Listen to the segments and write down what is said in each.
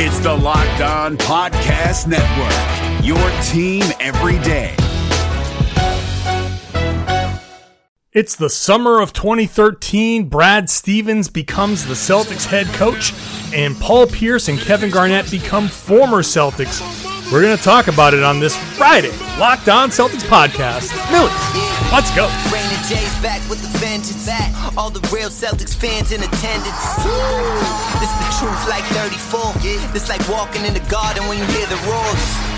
It's the Locked On Podcast Network, your team every day. It's the summer of 2013. Brad Stevens becomes the Celtics head coach, and Paul Pierce and Kevin Garnett become former Celtics. We're going to talk about it on this Friday, Locked On Celtics podcast. Millie, let's go. Raymond J's back with the vengeance. All the real Celtics fans in attendance. This the truth like 34. This like walking in the garden when you hear the roars.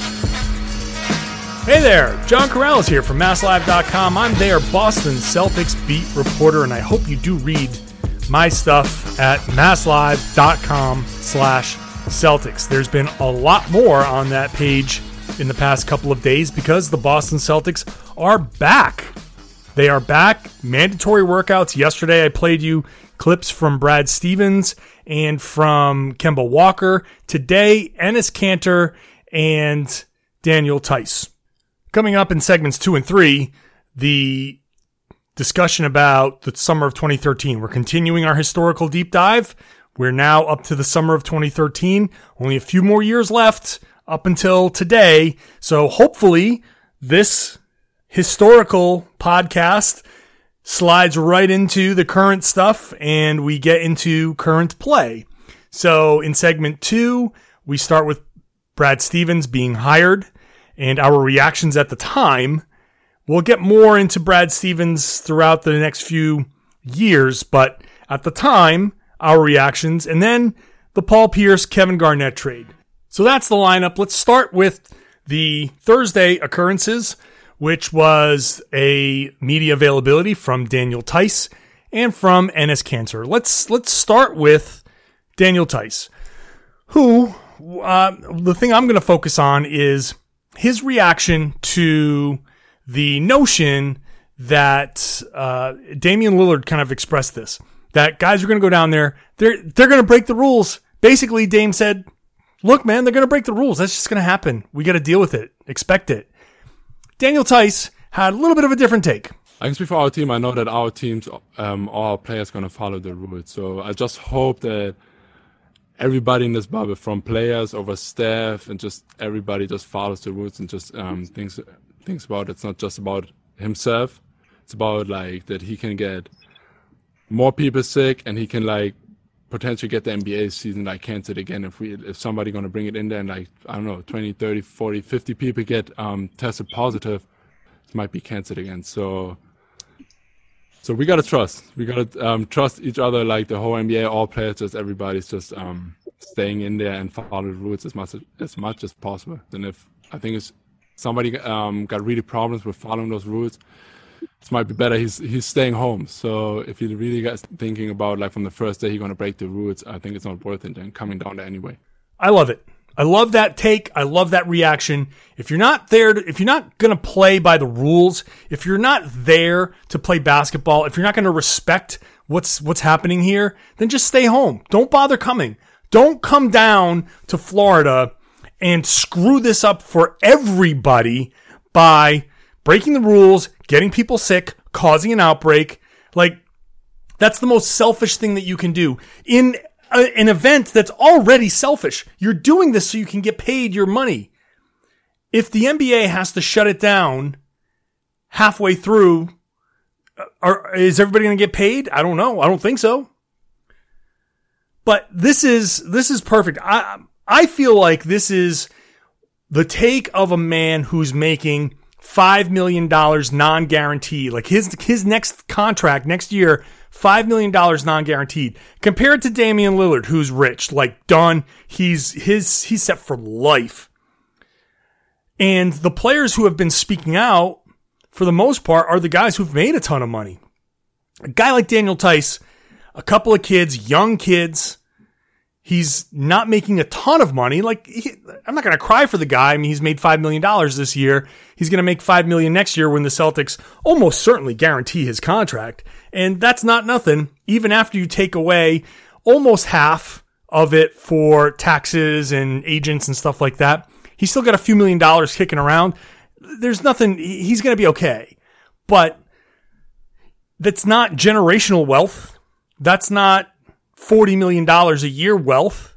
Hey there, John Karalis here from MassLive.com. I'm their Boston Celtics beat reporter, and I hope you do read my stuff at MassLive.com slash Celtics. There's been a lot more on that page in the past couple of days because the Boston Celtics are back. They are back. Mandatory workouts. Yesterday, I played you clips from Brad Stevens and from Kemba Walker. Today, Enes Kanter and Daniel Theis. Coming up in segments two and three, the discussion about the summer of 2013. We're continuing our historical deep dive. We're now up to the summer of 2013. Only a few more years left up until today. So hopefully, this historical podcast slides right into the current stuff and we get into current play. So in segment two, we start with Brad Stevens being hired and our reactions at the time. We'll get more into Brad Stevens throughout the next few years, but at the time, our reactions, and then the Paul Pierce Kevin Garnett trade. So that's the lineup. Let's start with the Thursday occurrences, which was a media availability from Daniel Theis and from Enes Kanter. Let's let's start with Daniel Theis, who uh, the thing I'm going to focus on is his reaction to the notion that uh, Damian Lillard kind of expressed this that guys are going to go down there, they're they're going to break the rules. Basically, Dame said, "Look, man, they're going to break the rules. That's just going to happen. We got to deal with it. Expect it." Daniel Theis had a little bit of a different take. I can speak for our team. I know that our teams, um, all our players, going to follow the rules. So I just hope that everybody in this bubble, from players over staff, and just everybody, just follows the rules and just um, thinks thinks about it. it's not just about himself. It's about like that he can get more people sick and he can like potentially get the NBA season like canceled again if we if somebody going to bring it in there and like I don't know 20 30 40 50 people get um, tested positive it might be canceled again so so we gotta trust we gotta um, trust each other like the whole NBA all players just everybody's just um, staying in there and follow the rules as much as, much as possible and if I think it's somebody um, got really problems with following those rules it might be better he's he's staying home. So if he really gets thinking about like from the first day he's gonna break the rules, I think it's not worth it and coming down there anyway. I love it. I love that take. I love that reaction. If you're not there, to, if you're not going to play by the rules, if you're not there to play basketball, if you're not going to respect what's what's happening here, then just stay home. Don't bother coming. Don't come down to Florida and screw this up for everybody by breaking the rules, getting people sick, causing an outbreak. Like, that's the most selfish thing that you can do in a, an event that's already selfish. You're doing this so you can get paid your money. If the NBA has to shut it down halfway through, uh, are, is everybody going to get paid? I don't know. I don't think so. But this is this is perfect. I I feel like this is the take of a man who's making five million dollars non-guaranteed. Like his his next contract next year, five million dollars non-guaranteed. Compared to Damian Lillard, who's rich, like done. He's his he's set for life. And the players who have been speaking out, for the most part, are the guys who've made a ton of money. A guy like Daniel Theis, a couple of kids, young kids, He's not making a ton of money. Like he, I'm not going to cry for the guy. I mean, he's made five million dollars this year. He's going to make five million next year when the Celtics almost certainly guarantee his contract, and that's not nothing. Even after you take away almost half of it for taxes and agents and stuff like that, he's still got a few million dollars kicking around. There's nothing. He's going to be okay, but that's not generational wealth. That's not $40 million a year wealth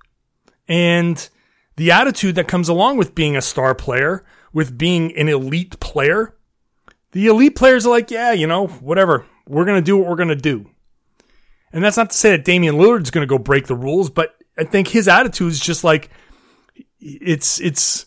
and the attitude that comes along with being a star player, with being an elite player. The elite players are like, yeah, you know, whatever. We're going to do what we're going to do. And that's not to say that Damian Lillard's going to go break the rules, but I think his attitude is just like, it's, it's,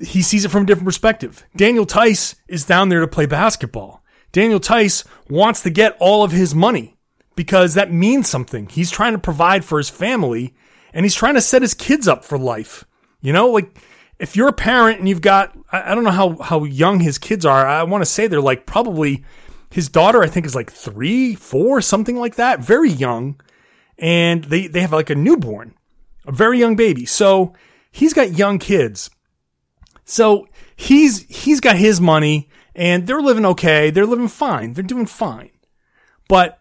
he sees it from a different perspective. Daniel Theis is down there to play basketball. Daniel Theis wants to get all of his money because that means something. He's trying to provide for his family and he's trying to set his kids up for life. You know, like if you're a parent and you've got, I don't know how, how young his kids are. I want to say they're like probably his daughter, I think is like three, four, something like that. Very young. And they, they have like a newborn, a very young baby. So he's got young kids. So he's, he's got his money and they're living okay. They're living fine. They're doing fine. But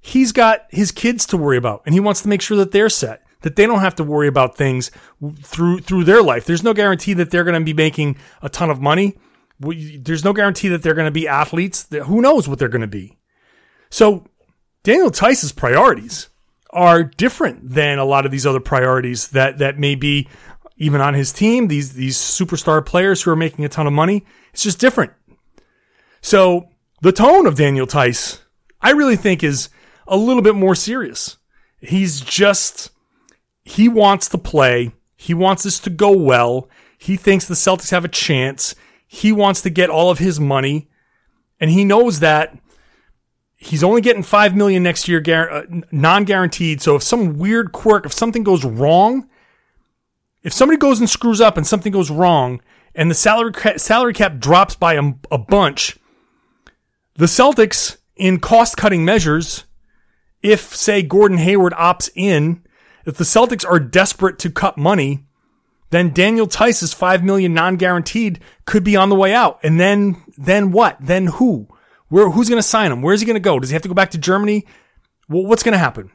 he's got his kids to worry about and he wants to make sure that they're set that they don't have to worry about things through through their life. There's no guarantee that they're going to be making a ton of money. There's no guarantee that they're going to be athletes. Who knows what they're going to be. So daniel theis's priorities are different than a lot of these other priorities that that may be even on his team these these superstar players who are making a ton of money. It's just different. So the tone of daniel theis i really think is a little bit more serious. He's just, he wants to play. He wants this to go well. He thinks the Celtics have a chance. He wants to get all of his money. And he knows that he's only getting 5 million next year, uh, non-guaranteed. So if some weird quirk, if something goes wrong, if somebody goes and screws up and something goes wrong and the salary, salary cap drops by a, a bunch, the Celtics in cost cutting measures if, say, Gordon Hayward opts in, if the Celtics are desperate to cut money, then Daniel Theis's five million non-guaranteed could be on the way out. And then, then what? Then who? Where, who's going to sign him? Where's he going to go? Does he have to go back to Germany? Well, what's going to happen?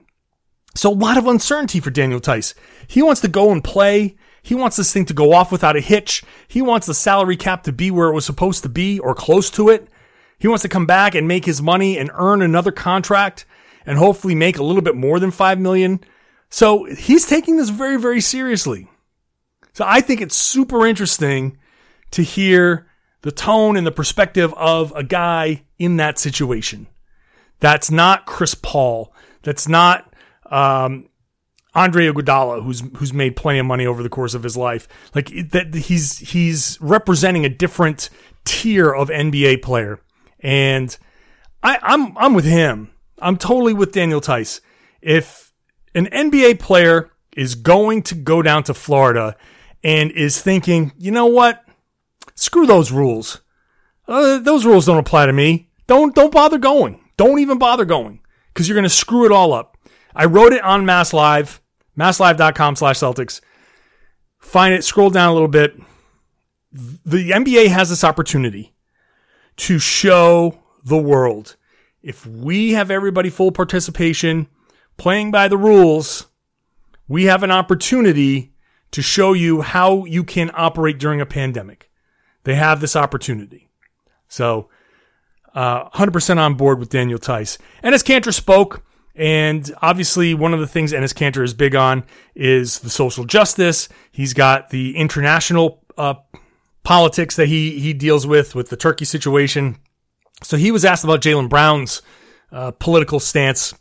So a lot of uncertainty for Daniel Theis. He wants to go and play. He wants this thing to go off without a hitch. He wants the salary cap to be where it was supposed to be or close to it. He wants to come back and make his money and earn another contract and hopefully make a little bit more than 5 million. So he's taking this very, very seriously. So I think it's super interesting to hear the tone and the perspective of a guy in that situation. That's not Chris Paul. That's not um, Andre Iguodala, who's who's made plenty of money over the course of his life. Like that, he's he's representing a different tier of NBA player, and I, I'm I'm with him. I'm totally with Daniel Theis. If an NBA player is going to go down to Florida and is thinking, you know what? Screw those rules. Uh, those rules don't apply to me. Don't don't bother going. Don't even bother going because you're going to screw it all up. I wrote it on Mass Live, masslive.com slash Celtics. Find it, scroll down a little bit. The NBA has this opportunity to show the world if we have everybody full participation, playing by the rules, we have an opportunity to show you how you can operate during a pandemic. They have this opportunity. So, uh, 100% on board with Daniel Theis. Enes Kanter spoke, and obviously, one of the things Enes Kanter is big on is the social justice. He's got the international uh, politics that he he deals with with the Turkey situation. So he was asked about Jaylen Brown's uh, political stance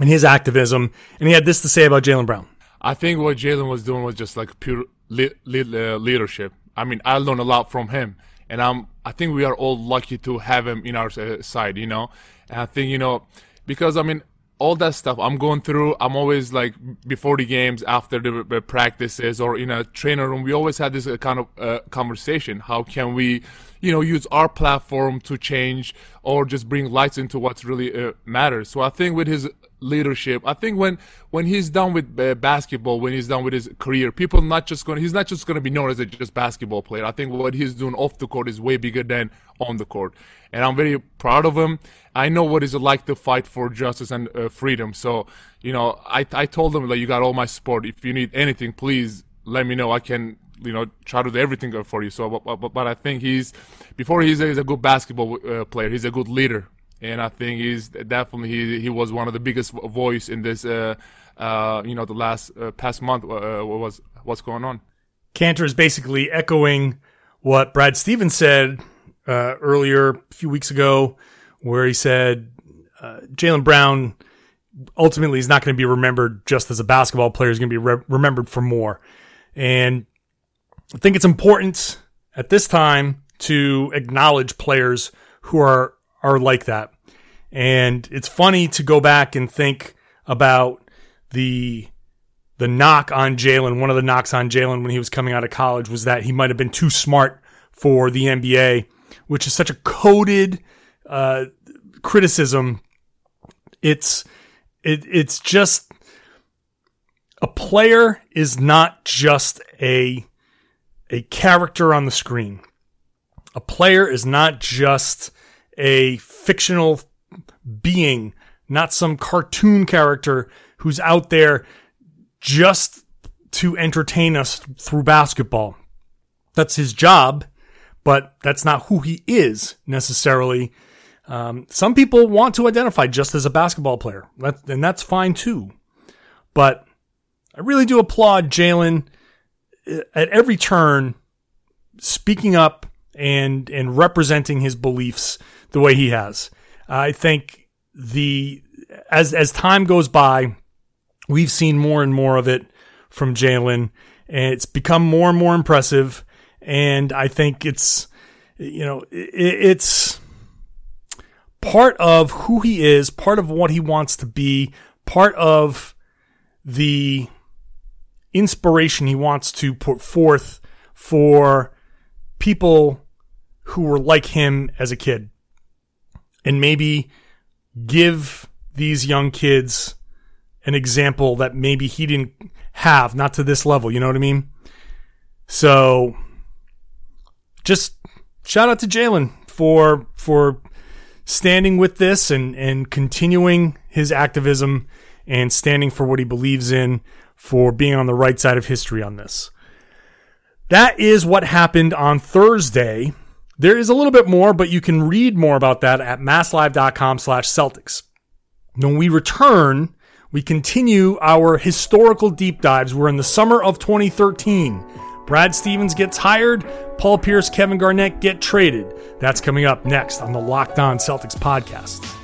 and his activism, and he had this to say about Jaylen Brown. I think what Jaylen was doing was just like pure le- le- uh, leadership. I mean, I learned a lot from him, and I'm. I think we are all lucky to have him in our side. You know, and I think you know because I mean all that stuff I'm going through. I'm always like before the games, after the, the practices, or in a trainer room. We always had this uh, kind of uh, conversation. How can we, you know, use our platform to change or just bring lights into what really uh, matters? So I think with his leadership. I think when when he's done with uh, basketball, when he's done with his career, people not just going. He's not just going to be known as a just basketball player. I think what he's doing off the court is way bigger than on the court, and I'm very proud of him. I know what it's like to fight for justice and uh, freedom. So you know, I I told him like you got all my support. If you need anything, please let me know. I can you know try to do everything for you. So, but, but, but I think he's before he's a, he's a good basketball uh, player. He's a good leader and I think he's definitely he he was one of the biggest voice in this. Uh, uh, you know, the last uh, past month uh, was what's going on. Kanter is basically echoing what Brad Stevens said uh, earlier a few weeks ago, where he said Jaylen Brown ultimately is not going to be remembered just as a basketball player; he's going to be re- remembered for more. And I think it's important at this time to acknowledge players who are are like that. And it's funny to go back and think about the the knock on Jaylen. One of the knocks on Jaylen when he was coming out of college was that he might have been too smart for the NBA, which is such a coded uh, criticism. It's it, it's just a player is not just a a character on the screen. A player is not just a fictional being, not some cartoon character who's out there just to entertain us through basketball. That's his job, but that's not who he is necessarily. Um, some people want to identify just as a basketball player, and that's fine too. But I really do applaud Jaylen uh, Uh, at every turn, speaking up and and representing his beliefs the way he has. I think the as as time goes by, we've seen more and more of it from Jaylen, and it's become more and more impressive. And I think it's you know it, it's part of who he is, part of what he wants to be, part of the inspiration he wants to put forth for people who were like him as a kid and maybe give these young kids an example that maybe he didn't have, not to this level. You know what I mean? So just shout out to Jaylen for for standing with this and and continuing his activism and standing for what he believes in for being on the right side of history on this. That is what happened on Thursday there is a little bit more, but you can read more about that at masslive.com slash Celtics. When we return, we continue our historical deep dives. We're in the summer of 2013. Brad Stevens gets hired. Paul Pierce, Kevin Garnett get traded. That's coming up next on the Locked On Celtics podcast.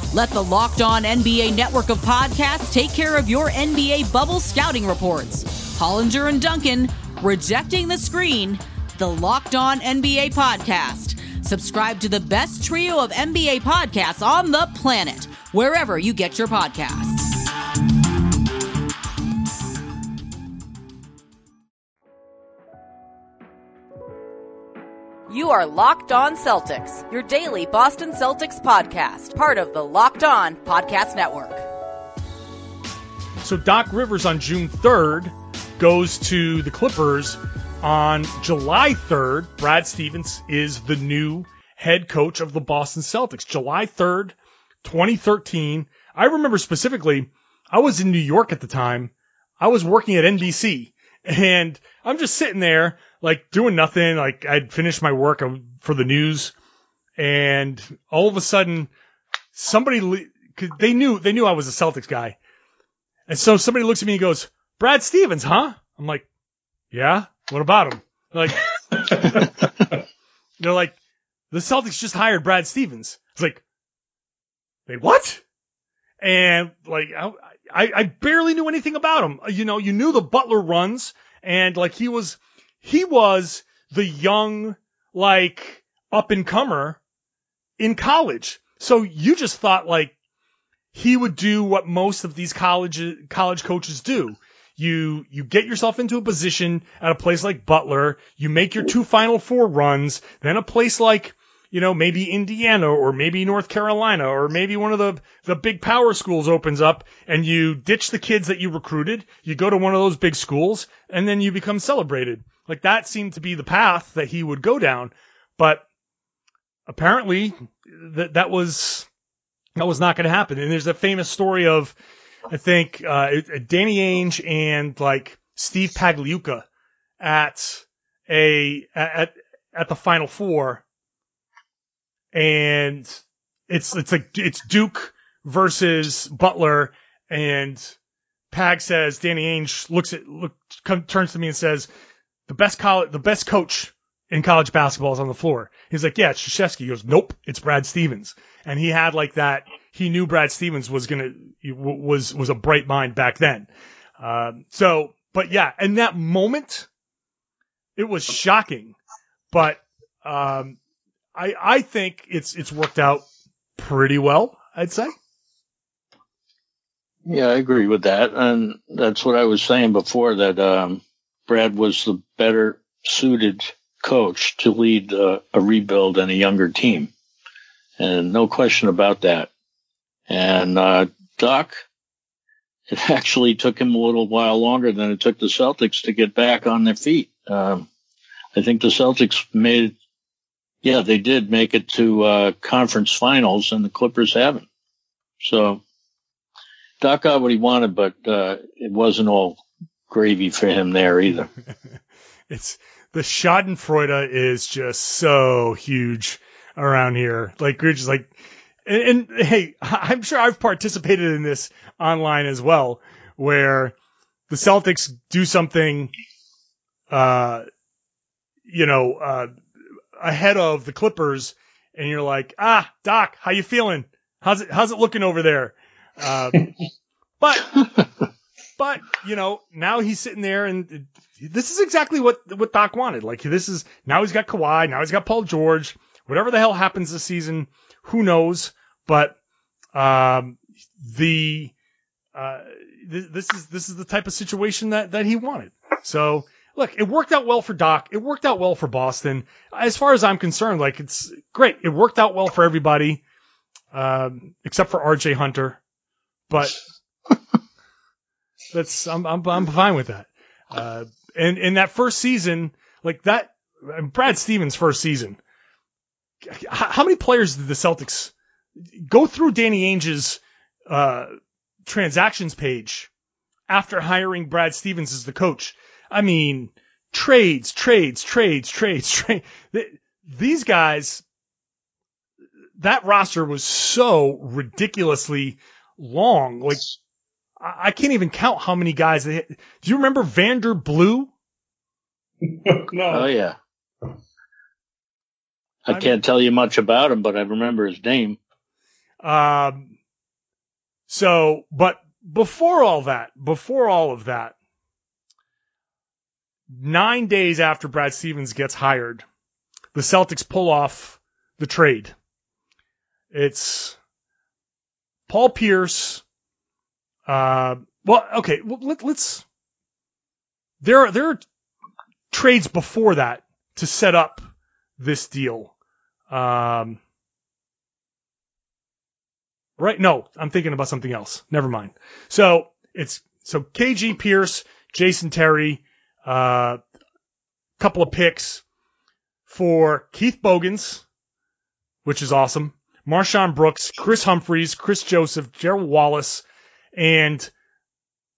Let the Locked On NBA network of podcasts take care of your NBA bubble scouting reports. Hollinger and Duncan, Rejecting the Screen the Locked On NBA podcast. Subscribe to the best trio of NBA podcasts on the planet, wherever you get your podcasts. You are Locked On Celtics, your daily Boston Celtics podcast, part of the Locked On Podcast Network. So Doc Rivers on June 3rd goes to the Clippers. On July 3rd, Brad Stevens is the new head coach of the Boston Celtics. July 3rd, 2013. I remember specifically, I was in New York at the time. I was working at NBC and I'm just sitting there, like doing nothing. Like I'd finished my work for the news, and all of a sudden, somebody they knew they knew I was a Celtics guy, and so somebody looks at me and goes, "Brad Stevens, huh?" I'm like, "Yeah, what about him?" Like, they're like, "The Celtics just hired Brad Stevens." It's like, "They what?" And like, I, I, I barely knew anything about him. You know, you knew the Butler runs and like he was, he was the young, like up and comer in college. So you just thought like he would do what most of these college, college coaches do. You, you get yourself into a position at a place like Butler. You make your two final four runs. Then a place like, you know, maybe Indiana or maybe North Carolina or maybe one of the, the big power schools opens up and you ditch the kids that you recruited. You go to one of those big schools and then you become celebrated. Like that seemed to be the path that he would go down. But apparently that, that was, that was not going to happen. And there's a famous story of, I think, uh, Danny Ainge and like Steve Pagliuca at a, at, at the final four and it's it's like it's Duke versus Butler, and Pag says Danny Ainge looks at look come, turns to me and says the best college the best coach in college basketball is on the floor. He's like, yeah, it's Krzyzewski. He goes, nope, it's Brad Stevens, and he had like that. He knew Brad Stevens was gonna was was a bright mind back then. Um, so, but yeah, in that moment, it was shocking, but um, I I think it's it's worked out pretty well. I'd say. Yeah, I agree with that, and that's what I was saying before that um, Brad was the better suited coach to lead uh, a rebuild and a younger team, and no question about that. And uh, Doc, it actually took him a little while longer than it took the Celtics to get back on their feet. Um, I think the Celtics made yeah, they did make it to uh, conference finals, and the Clippers haven't. So Doc got what he wanted, but uh, it wasn't all gravy for him there either. it's the Schadenfreude is just so huge around here. Like just like, and, and hey, I'm sure I've participated in this online as well, where the Celtics do something, uh, you know, uh, ahead of the Clippers, and you're like, ah, Doc, how you feeling? How's it how's it looking over there? Uh, but but you know now he's sitting there, and this is exactly what what Doc wanted. Like this is now he's got Kawhi, now he's got Paul George. Whatever the hell happens this season, who knows? But um, the uh, th- this is this is the type of situation that that he wanted. So look, it worked out well for Doc. It worked out well for Boston. As far as I'm concerned, like it's great. It worked out well for everybody, um, except for RJ Hunter. But that's I'm I'm I'm fine with that. Uh, and in that first season, like that, Brad Stevens' first season. How many players did the Celtics go through Danny Ainge's uh, transactions page after hiring Brad Stevens as the coach? I mean, trades, trades, trades, trades, trade. These guys, that roster was so ridiculously long. Like, I can't even count how many guys they. Do you remember Vander Blue? no. Oh yeah. I, I can't mean, tell you much about him, but I remember his name. Um. So, but before all that, before all of that, nine days after Brad Stevens gets hired, the Celtics pull off the trade. It's Paul Pierce. Uh, well, okay, well, let, us There are there are trades before that to set up this deal. Um, right? No, I'm thinking about something else. Never mind. So it's so KG Pierce, Jason Terry, a uh, couple of picks for Keith Bogans, which is awesome. MarShon Brooks, Kris Humphries, Kris Joseph, Gerald Wallace, and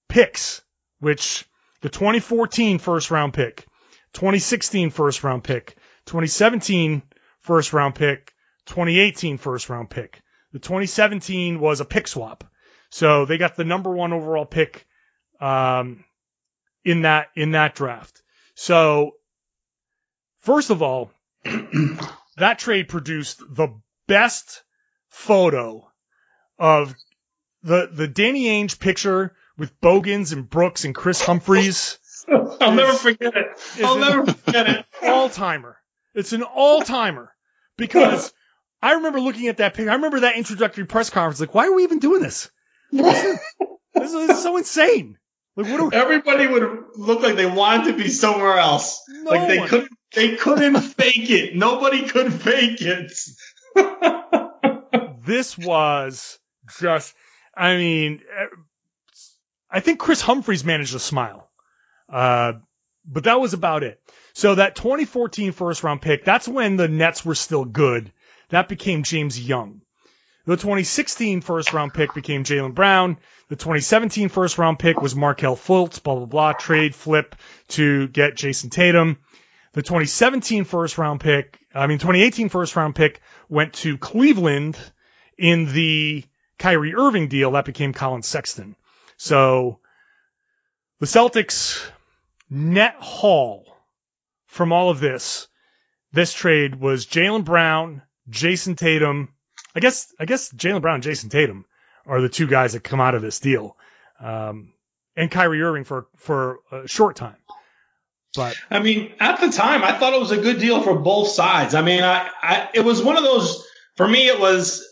picks, which the 2014 first round pick, 2016 first round pick, 2017 first round pick, 2018 first round pick. The 2017 was a pick swap. So they got the number one overall pick um, in that in that draft. So first of all, that trade produced the best photo of the the Danny Ainge picture with Bogans and Brooks and Kris Humphries. I'll never forget it. I'll never forget it. All timer. It's an all timer because I remember looking at that picture. I remember that introductory press conference. Like, why are we even doing this? This is, this is so insane. Like, what are we- Everybody would look like they wanted to be somewhere else. No like they one. couldn't. They couldn't fake it. Nobody could fake it. this was just, I mean, I think Kris Humphries managed to smile. Uh, but that was about it. So that 2014 first round pick, that's when the Nets were still good. That became James Young. The 2016 first round pick became Jaylen Brown. The 2017 first round pick was Markelle Fultz, blah, blah, blah, trade flip to get Jayson Tatum. The 2017 first round pick, I mean, 2018 first round pick went to Cleveland in the Kyrie Irving deal. That became Collin Sexton. So the Celtics net haul from all of this, this trade was Jaylen Brown, Jayson Tatum. I guess, I guess Jaylen Brown Jayson Tatum are the two guys that come out of this deal. Um, and Kyrie Irving for, for a short time. But I mean, at the time, I thought it was a good deal for both sides. I mean, I, I it was one of those for me. It was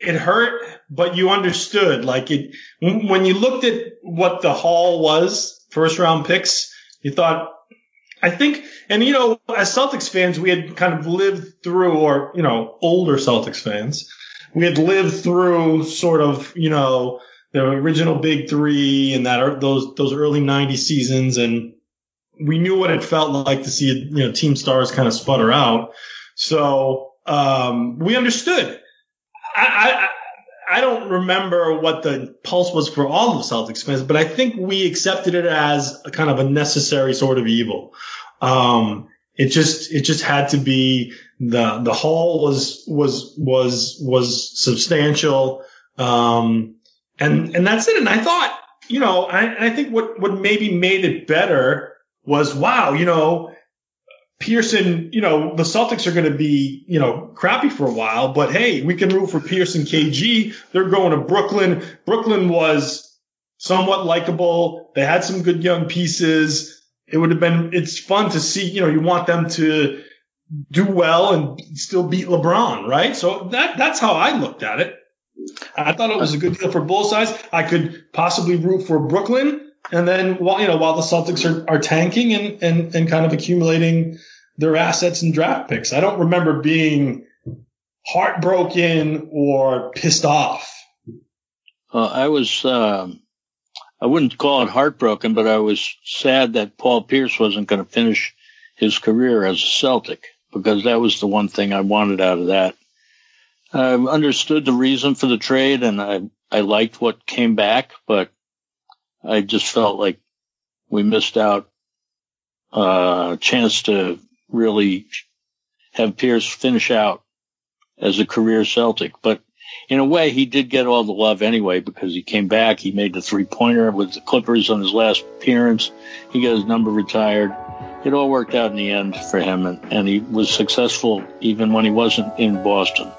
it hurt, but you understood. Like it when you looked at what the haul was, first round picks, you thought. I think, and you know, as Celtics fans, we had kind of lived through, or you know, older Celtics fans, we had lived through sort of, you know, the original Big Three and that those those early '90s seasons, and we knew what it felt like to see you know team stars kind of sputter out. So um, we understood. I, I I don't remember what the pulse was for all of Celtics fans, but I think we accepted it as a kind of a necessary sort of evil. Um, it just it just had to be the the haul was was was was substantial. Um, and and that's it. And I thought, you know, I, I think what what maybe made it better was wow, you know, Pearson, you know, the Celtics are going to be, you know, crappy for a while, but hey, we can root for Pearson KG. They're going to Brooklyn. Brooklyn was somewhat likable. They had some good young pieces. It would have been, it's fun to see, you know, you want them to do well and still beat LeBron, right? So that, that's how I looked at it. I thought it was a good deal for both sides. I could possibly root for Brooklyn and then while, you know, while the Celtics are, are tanking and, and, and kind of accumulating their assets and draft picks. I don't remember being heartbroken or pissed off. Uh, I was, um, I wouldn't call it heartbroken, but I was sad that Paul Pierce wasn't going to finish his career as a Celtic because that was the one thing I wanted out of that. I understood the reason for the trade and I, I liked what came back, but I just felt like we missed out uh, a chance to really have Pierce finish out as a career Celtic. But in a way, he did get all the love anyway because he came back. He made the three pointer with the Clippers on his last appearance. He got his number retired. It all worked out in the end for him, and, and he was successful even when he wasn't in Boston.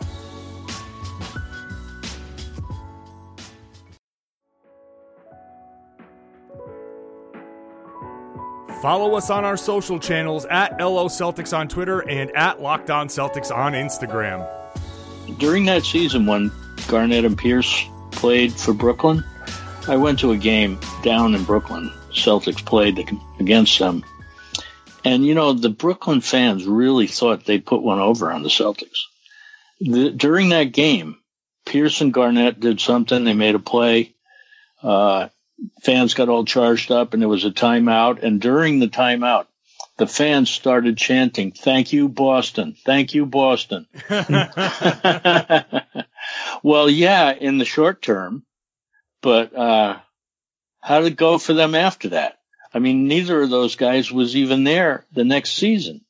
Follow us on our social channels at LO Celtics on Twitter and at Locked On Celtics on Instagram. During that season when Garnett and Pierce played for Brooklyn, I went to a game down in Brooklyn. Celtics played against them. And you know, the Brooklyn fans really thought they put one over on the Celtics. The, during that game, Pierce and Garnett did something. They made a play. Uh, fans got all charged up and there was a timeout. And during the timeout, the fans started chanting, thank you, Boston. Thank you, Boston. well, yeah, in the short term, but, uh, how did it go for them after that? I mean, neither of those guys was even there the next season.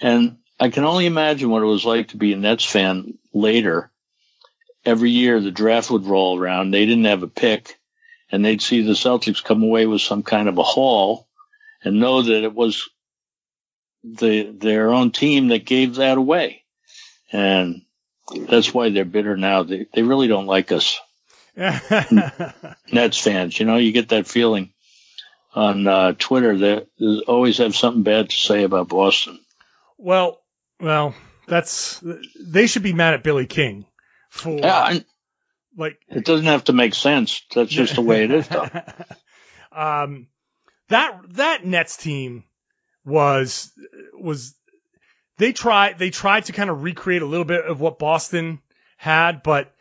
And I can only imagine what it was like to be a Nets fan later. Every year the draft would roll around. They didn't have a pick and they'd see the Celtics come away with some kind of a haul and know that it was the, their own team that gave that away. And that's why they're bitter now. They, they really don't like us. Nets fans, you know, you get that feeling on uh, Twitter that they always have something bad to say about Boston. Well, well, that's they should be mad at Billy King for Yeah, like it doesn't have to make sense. That's just the way it is, though. um, that that Nets team was was they tried they tried to kind of recreate a little bit of what Boston had, but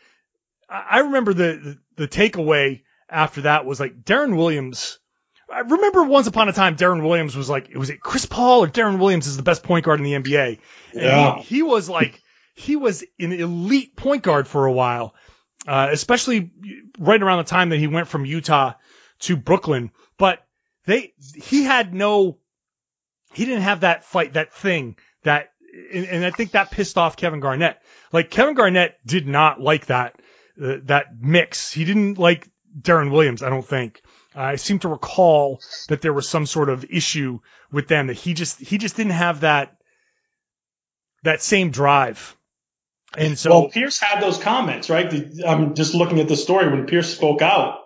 I remember the the, the takeaway after that was like Deron Williams. I remember once upon a time Deron Williams was like, was it Chris Paul or Deron Williams is the best point guard in the NBA? And Yeah. he, he was like, he was an elite point guard for a while, uh, especially right around the time that he went from Utah to Brooklyn. But they, he had no, he didn't have that fight, that thing that, and, and I think that pissed off Kevin Garnett. Like Kevin Garnett did not like that, uh, that mix. He didn't like Deron Williams, I don't think. I seem to recall that there was some sort of issue with them that he just, he just didn't have that, that same drive. And so, well, Pierce had those comments, right? The- I'm just looking at the story when Pierce spoke out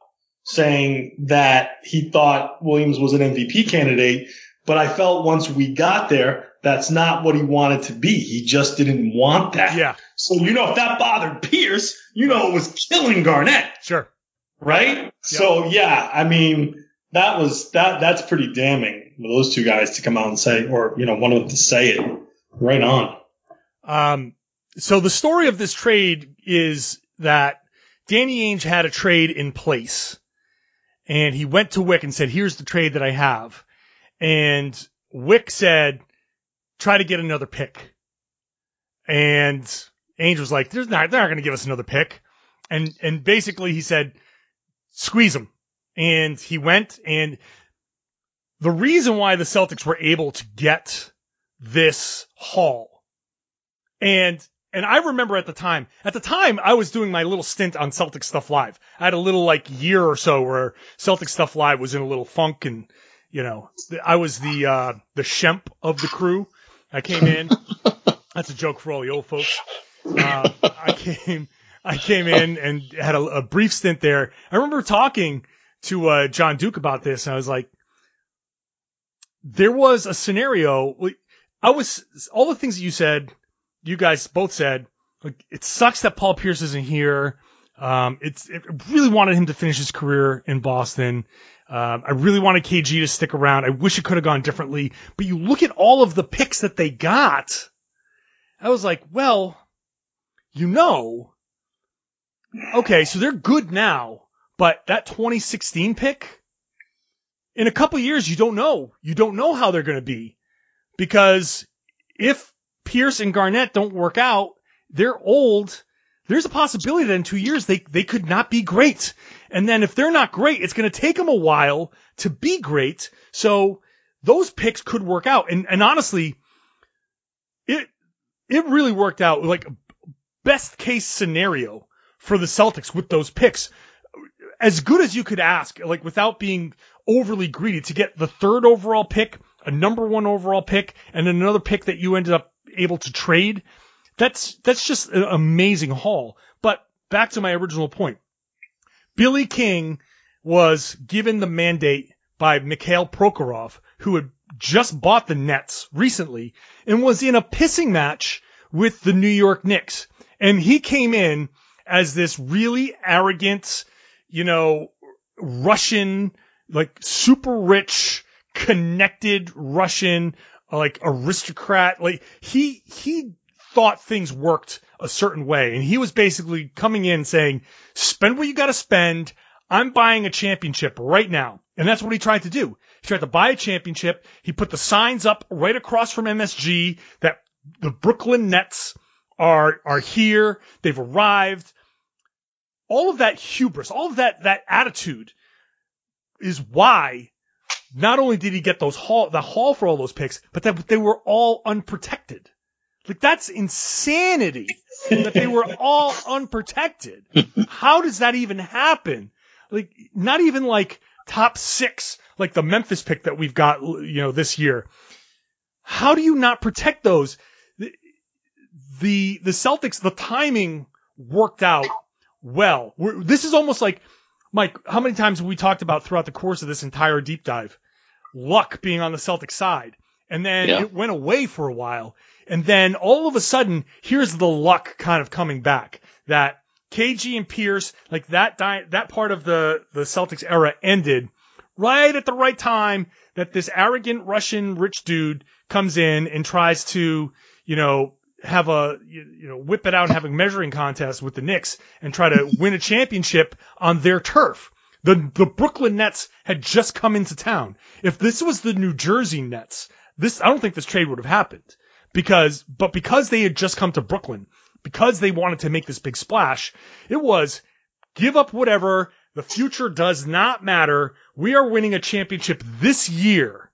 saying that he thought Williams was an MVP candidate, but I felt once we got there, that's not what he wanted to be. He just didn't want that. yeah, So, you know, if that bothered Pierce, you know, it was killing Garnett, sure. right? So, yeah, I mean, that was, that, that's pretty damning for those two guys to come out and say, or, you know, one of them to say it right on. Um, so the story of this trade is that Danny Ainge had a trade in place and he went to Wyc and said, here's the trade that I have. And Wyc said, try to get another pick. And Ainge was like, there's not, they're not going to give us another pick. And, and basically he said, squeeze them. And he went and the reason why the Celtics were able to get this haul and and I remember at the time, at the time I was doing my little stint on Celtic Stuff Live. I had a little like year or so where Celtic Stuff Live was in a little funk and you know, I was the uh the Shemp of the crew. I came in. That's a joke for all the old folks. Uh, I came I came in and had a, a brief stint there. I remember talking to uh John Duke about this and I was like there was a scenario I was all the things that you said you guys both said, like, it sucks that Paul Pierce isn't here. Um, it's, it really wanted him to finish his career in Boston. Um, I really wanted KG to stick around. I wish it could have gone differently, but you look at all of the picks that they got. I was like, well, you know, okay, so they're good now, but that 2016 pick, in a couple years, you don't know. You don't know how they're going to be because if Pierce and Garnett don't work out, they're old. There's a possibility that in two years they, they could not be great. And then if they're not great, it's going to take them a while to be great. So those picks could work out. And, and honestly, it, it really worked out like best case scenario for the Celtics with those picks. As good as you could ask, like without being overly greedy to get the third overall pick, a number one overall pick, and another pick that you ended up able to trade. That's, that's just an amazing haul. But back to my original point. Billy King was given the mandate by Mikhail Prokhorov, who had just bought the Nets recently and was in a pissing match with the New York Knicks. And he came in as this really arrogant, you know, Russian, like super rich connected Russian, like aristocrat. Like he, he thought things worked a certain way. And he was basically coming in saying, spend what you got to spend. I'm buying a championship right now. And that's what he tried to do. He tried to buy a championship. He put the signs up right across from MSG that the Brooklyn Nets are, are here. They've arrived. All of that hubris, all of that, that attitude is why not only did he get those haul, the haul for all those picks, but that they were all unprotected. Like that's insanity that they were all unprotected. How does that even happen? Like not even like top six, like the Memphis pick that we've got, you know, this year. How do you not protect those? The, the, the Celtics, the timing worked out well. We're, this is almost like, Mike, how many times have we talked about throughout the course of this entire deep dive? Luck being on the Celtic side. And then Yeah. it went away for a while. And then all of a sudden, here's the luck kind of coming back that KG and Pierce, like that di- that part of the, the Celtics era ended right at the right time that this arrogant Russian rich dude comes in and tries to, you know, have a, you, know, whip it out and have a measuring contest with the Knicks and try to win a championship on their turf. The, the Brooklyn Nets had just come into town. If this was the New Jersey Nets, this, I don't think this trade would have happened because, but because they had just come to Brooklyn, because they wanted to make this big splash, it was give up whatever. The future does not matter. We are winning a championship this year.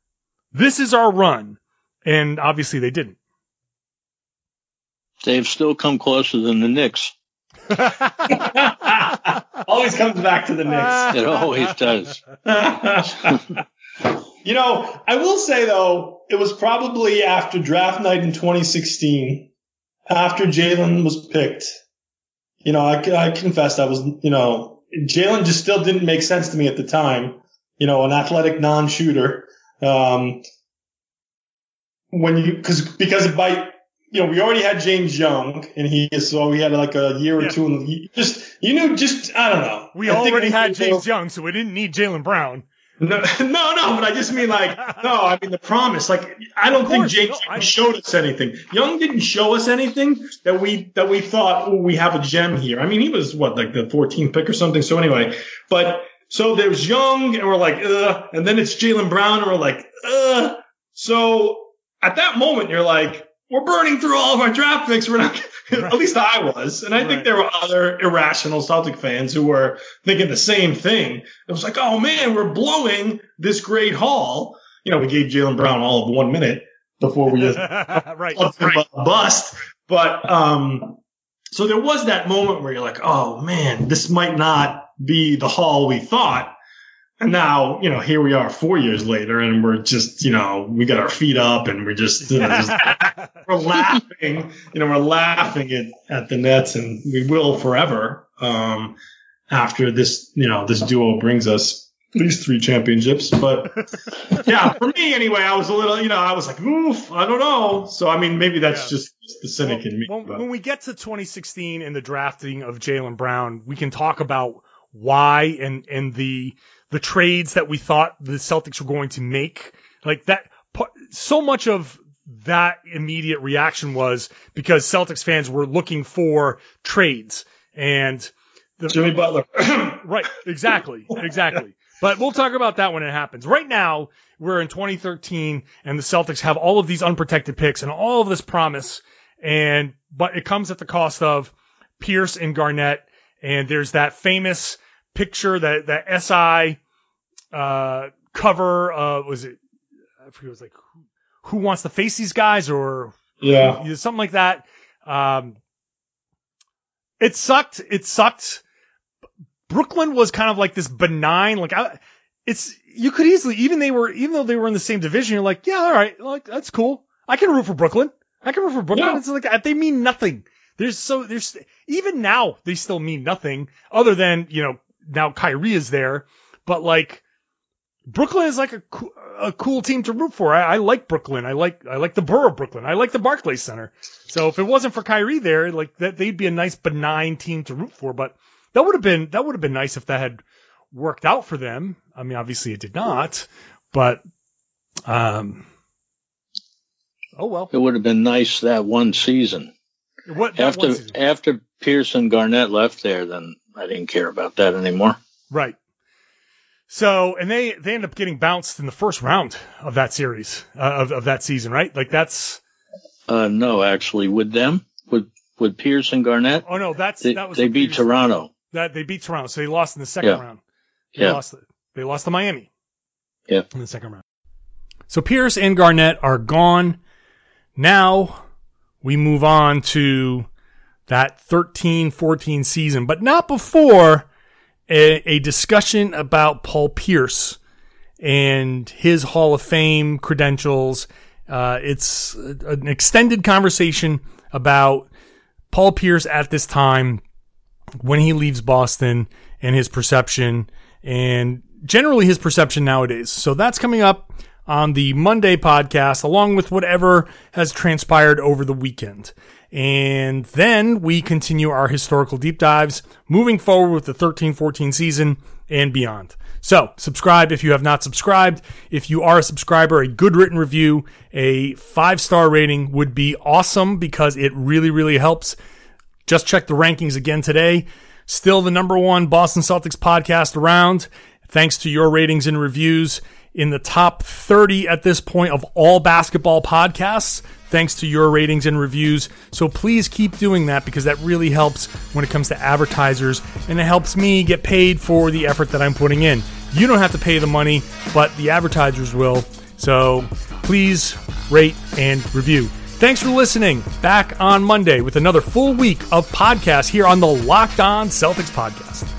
This is our run. And obviously they didn't. They've still come closer than the Knicks. Always comes back to the Knicks. It always does. you know, I will say though, it was probably after draft night in 2016, after Jaylen was picked. You know, I, I confessed I was, you know, Jaylen just still didn't make sense to me at the time. You know, an athletic non-shooter. Um, when you, cause, because by, you know, we already had James Young and he, so we had like a year or Yeah. two and you just, you knew, just, I don't know. We I already had James Young, so we didn't need Jaylen Brown. no, no, no, but I just mean like, no, I mean the promise. Like, I don't think James no, I- showed us anything. Young didn't show us anything that we that we thought, oh, we have a gem here. I mean, he was what like the 14th pick or something. So anyway, but so there's Young, and we're like, Ugh, and then it's Jaylen Brown, and we're like, Ugh. so at that moment, you're like, we're burning through all of our draft picks. We're not, at least I was, and I Right. think there were other irrational Celtic fans who were thinking the same thing. It was like, oh man, we're blowing this great haul. You know, we gave Jaylen Brown all of one minute before we just right. up him a bust. But um, so there was that moment where you're like, oh man, this might not be the haul we thought. And now, you know, here we are four years later and we're just, you know, we got our feet up and we're just, you know, just we're laughing, you know, we're laughing at, at the Nets and we will forever. Um, after this, you know, this duo brings us these three championships. But yeah, for me anyway, I was a little, you know, I was like, oof, I don't know. So, I mean, maybe that's Yeah. just the cynic in me. when, when we get to 2016 and the drafting of Jaylen Brown, we can talk about why and and the the trades that we thought the Celtics were going to make. Like that, so much of that immediate reaction was because Celtics fans were looking for trades and the, Jimmy Butler. Right, exactly, exactly. But we'll talk about that when it happens. Right now, we're in 2013, and the Celtics have all of these unprotected picks and all of this promise, and but it comes at the cost of Pierce and Garnett. And there's that famous picture that that SI uh, cover. Uh, was it? I forget. It was like who, who wants to face these guys or yeah. yeah, something like that. Um, it sucked. It sucked. Brooklyn was kind of like this benign, like I, it's you could easily even they were even though they were in the same division, you're like, yeah, all right, like that's cool. I can root for Brooklyn. I can root for Brooklyn. Yeah. It's like they mean nothing. There's so there's even now they still mean nothing other than you know now Kyrie is there, but like Brooklyn is like a a cool team to root for. I, I like Brooklyn. I like I like the borough of Brooklyn. I like the Barclays Center. So if it wasn't for Kyrie there, like that, they'd be a nice benign team to root for. But that would have been that would have been nice if that had worked out for them. I mean, obviously it did not, but Um. Oh well. It would have been nice that one season. What after season. after and Garnett left there, then I didn't care about that anymore. Right. So, and they they end up getting bounced in the first round of that series uh, of of that season, right? Like that's Uh, no, actually, with them, with with Pierce and Garnett, oh no, that's they, that was they beat previous- Toronto. That they beat Toronto, so they lost in the second Yeah. round. They Yeah. lost. They lost to Miami Yeah. in the second round. So Pierce and Garnett are gone. Now we move on to that 13-14 season, but not before a, a discussion about Paul Pierce and his Hall of Fame credentials. Uh, it's an extended conversation about Paul Pierce at this time when he leaves Boston and his perception and generally his perception nowadays. So that's coming up on the Monday podcast, along with whatever has transpired over the weekend. And then we continue our historical deep dives moving forward with the 13 14 season and beyond. So, subscribe if you have not subscribed. If you are a subscriber, a good written review, a five star rating would be awesome because it really, really helps. Just check the rankings again today. Still the number one Boston Celtics podcast around, thanks to your ratings and reviews. In the top 30 at this point of all basketball podcasts, thanks to your ratings and reviews. So please keep doing that because that really helps when it comes to advertisers and it helps me get paid for the effort that I'm putting in. You don't have to pay the money, but the advertisers will. So please rate and review. Thanks for listening. Back on Monday with another full week of podcasts here on the Locked On Celtics podcast.